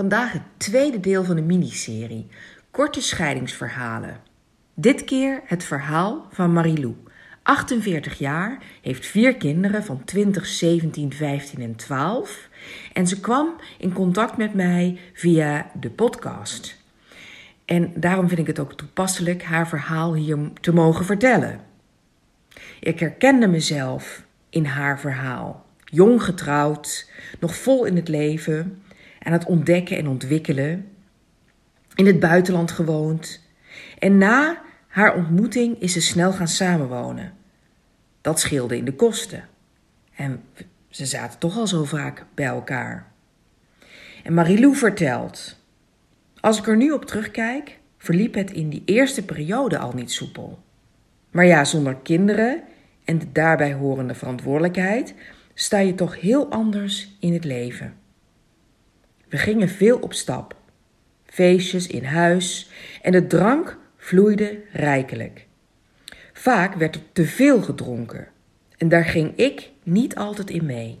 Vandaag het tweede deel van de miniserie Korte scheidingsverhalen. Dit keer het verhaal van Marilou. 48 jaar, heeft vier kinderen van 20, 17, 15 en 12. En ze kwam in contact met mij via de podcast. En daarom vind ik het ook toepasselijk haar verhaal hier te mogen vertellen. Ik herkende mezelf in haar verhaal. Jong getrouwd, nog vol in het leven, aan het ontdekken en ontwikkelen. In het buitenland gewoond. En na haar ontmoeting is ze snel gaan samenwonen. Dat scheelde in de kosten. En ze zaten toch al zo vaak bij elkaar. En Marilou vertelt: Als ik er nu op terugkijk, verliep het in die eerste periode al niet soepel. Maar ja, zonder kinderen en de daarbij horende verantwoordelijkheid sta je toch heel anders in het leven. We gingen veel op stap, feestjes in huis en de drank vloeide rijkelijk. Vaak werd er te veel gedronken en daar ging ik niet altijd in mee.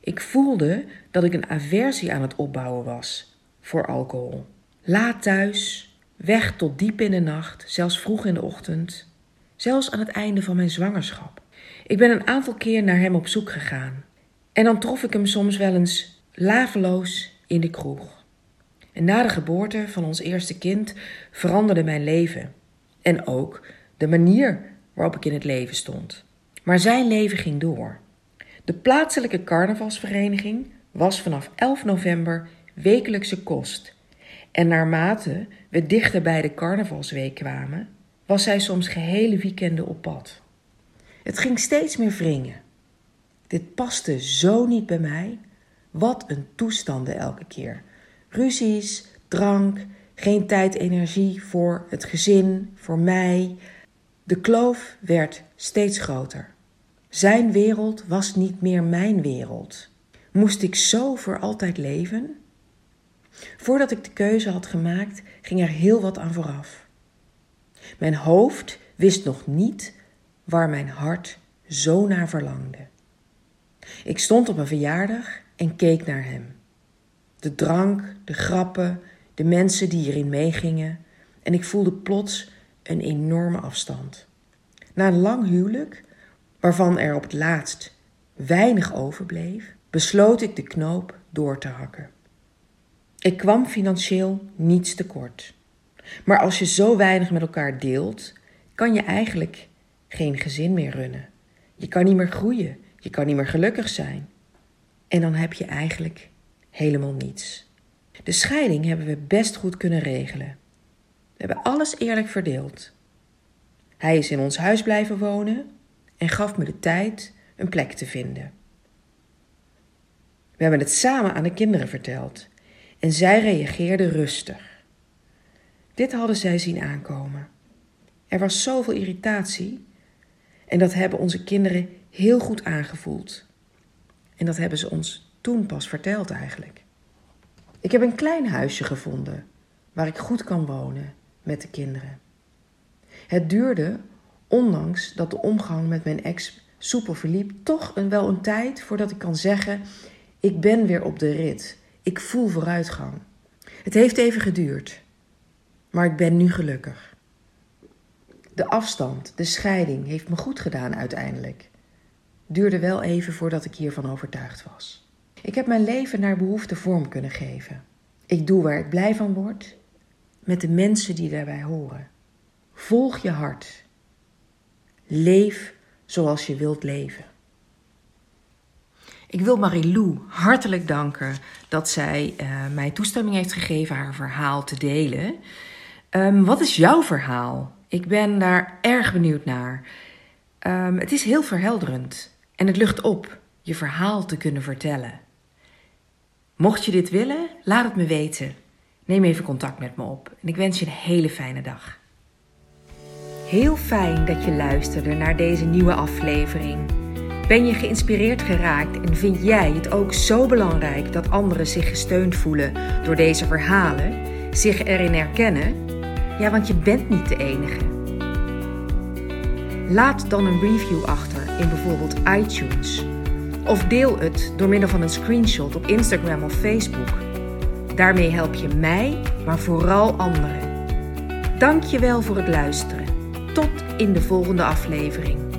Ik voelde dat ik een aversie aan het opbouwen was voor alcohol. Laat thuis, weg tot diep in de nacht, zelfs vroeg in de ochtend, zelfs aan het einde van mijn zwangerschap. Ik ben een aantal keer naar hem op zoek gegaan en dan trof ik hem soms wel eens laveloos in de kroeg. En na de geboorte van ons eerste kind veranderde mijn leven en ook de manier waarop ik in het leven stond. Maar zijn leven ging door. De plaatselijke carnavalsvereniging was vanaf 11 november wekelijkse kost. En naarmate we dichter bij de carnavalsweek kwamen, was zij soms gehele weekenden op pad. Het ging steeds meer wringen. Dit paste zo niet bij mij. Wat een toestanden elke keer. Ruzies, drank, geen tijd, energie voor het gezin, voor mij. De kloof werd steeds groter. Zijn wereld was niet meer mijn wereld. Moest ik zo voor altijd leven? Voordat ik de keuze had gemaakt, ging er heel wat aan vooraf. Mijn hoofd wist nog niet waar mijn hart zo naar verlangde. Ik stond op een verjaardag en keek naar hem. De drank, de grappen, de mensen die erin meegingen en ik voelde plots een enorme afstand. Na een lang huwelijk, waarvan er op het laatst weinig overbleef, besloot ik de knoop door te hakken. Ik kwam financieel niets tekort. Maar als je zo weinig met elkaar deelt, kan je eigenlijk geen gezin meer runnen. Je kan niet meer groeien, je kan niet meer gelukkig zijn. En dan heb je eigenlijk helemaal niets. De scheiding hebben we best goed kunnen regelen. We hebben alles eerlijk verdeeld. Hij is in ons huis blijven wonen en gaf me de tijd een plek te vinden. We hebben het samen aan de kinderen verteld en zij reageerden rustig. Dit hadden zij zien aankomen. Er was zoveel irritatie en dat hebben onze kinderen heel goed aangevoeld. En dat hebben ze ons toen pas verteld eigenlijk. Ik heb een klein huisje gevonden waar ik goed kan wonen met de kinderen. Het duurde, ondanks dat de omgang met mijn ex soepel verliep, toch een, wel een tijd voordat ik kan zeggen: ik ben weer op de rit. Ik voel vooruitgang. Het heeft even geduurd, maar ik ben nu gelukkig. De afstand, de scheiding heeft me goed gedaan uiteindelijk. Duurde wel even voordat ik hiervan overtuigd was. Ik heb mijn leven naar behoefte vorm kunnen geven. Ik doe waar ik blij van word, met de mensen die daarbij horen. Volg je hart. Leef zoals je wilt leven. Ik wil Marilou hartelijk danken dat zij uh, mij toestemming heeft gegeven haar verhaal te delen. Um, wat is jouw verhaal? Ik ben daar erg benieuwd naar. Um, het is heel verhelderend en het lucht op je verhaal te kunnen vertellen. Mocht je dit willen, laat het me weten. Neem even contact met me op en ik wens je een hele fijne dag. Heel fijn dat je luisterde naar deze nieuwe aflevering. Ben je geïnspireerd geraakt en vind jij het ook zo belangrijk dat anderen zich gesteund voelen door deze verhalen, zich erin herkennen? Ja, want je bent niet de enige. Laat dan een review achter in bijvoorbeeld iTunes. Of deel het door middel van een screenshot op Instagram of Facebook. Daarmee help je mij, maar vooral anderen. Dank je wel voor het luisteren. Tot in de volgende aflevering.